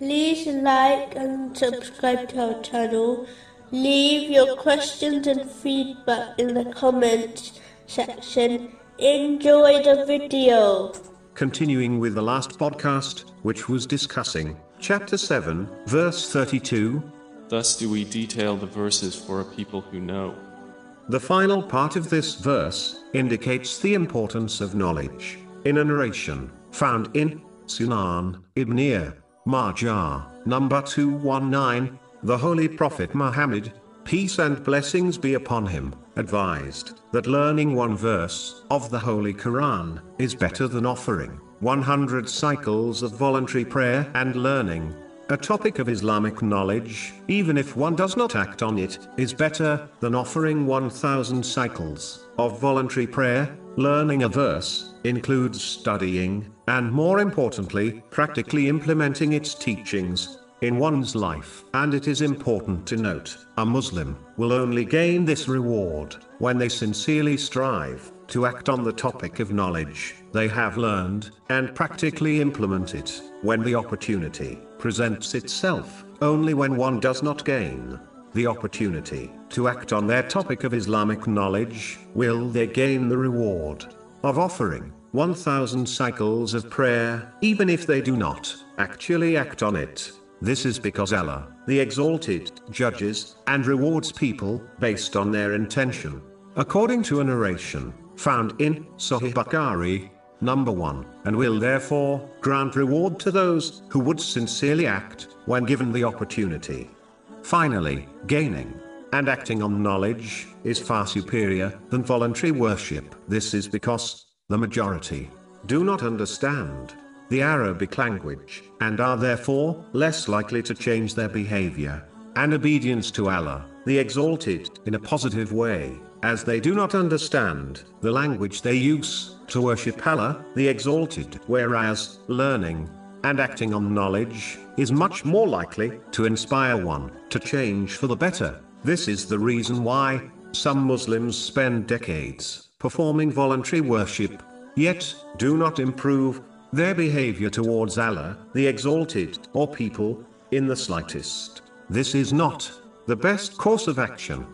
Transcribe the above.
like and subscribe to our channel. Leave your questions and feedback in the comments section. Enjoy the video. Continuing with the last podcast, which was discussing chapter 7, verse 32. Thus do we detail the verses for a people who know. The final part of this verse indicates the importance of knowledge in a narration found in Sunan Ibn Majah, number 219. The Holy Prophet Muhammad, peace and blessings be upon him, advised that learning one verse of the Holy Quran is better than offering 100 cycles of voluntary prayer and learning a topic of Islamic knowledge, even if one does not act on it, is better than offering 1000 cycles of voluntary prayer. Learning a verse includes studying, and more importantly, practically implementing its teachings in one's life. And it is important to note, a Muslim will only gain this reward when they sincerely strive to act on the topic of knowledge they have learned and practically implement it when the opportunity presents itself, only when one does not gain the opportunity to act on their topic of Islamic knowledge, will they gain the reward of offering 1000 cycles of prayer, even if they do not actually act on it. This is because Allah, the Exalted, judges and rewards people based on their intention. According to a narration found in Sahih Bukhari, number 1, and will therefore grant reward to those who would sincerely act when given the opportunity. Finally, gaining and acting on knowledge is far superior than voluntary worship. This is because the majority do not understand the Arabic language and are therefore less likely to change their behavior and obedience to Allah, the Exalted, in a positive way, as they do not understand the language they use to worship Allah, the Exalted, whereas learning and acting on knowledge is much more likely to inspire one to change for the better. This is the reason why some Muslims spend decades performing voluntary worship, yet do not improve their behavior towards Allah, the Exalted, or people, in the slightest. This is not the best course of action.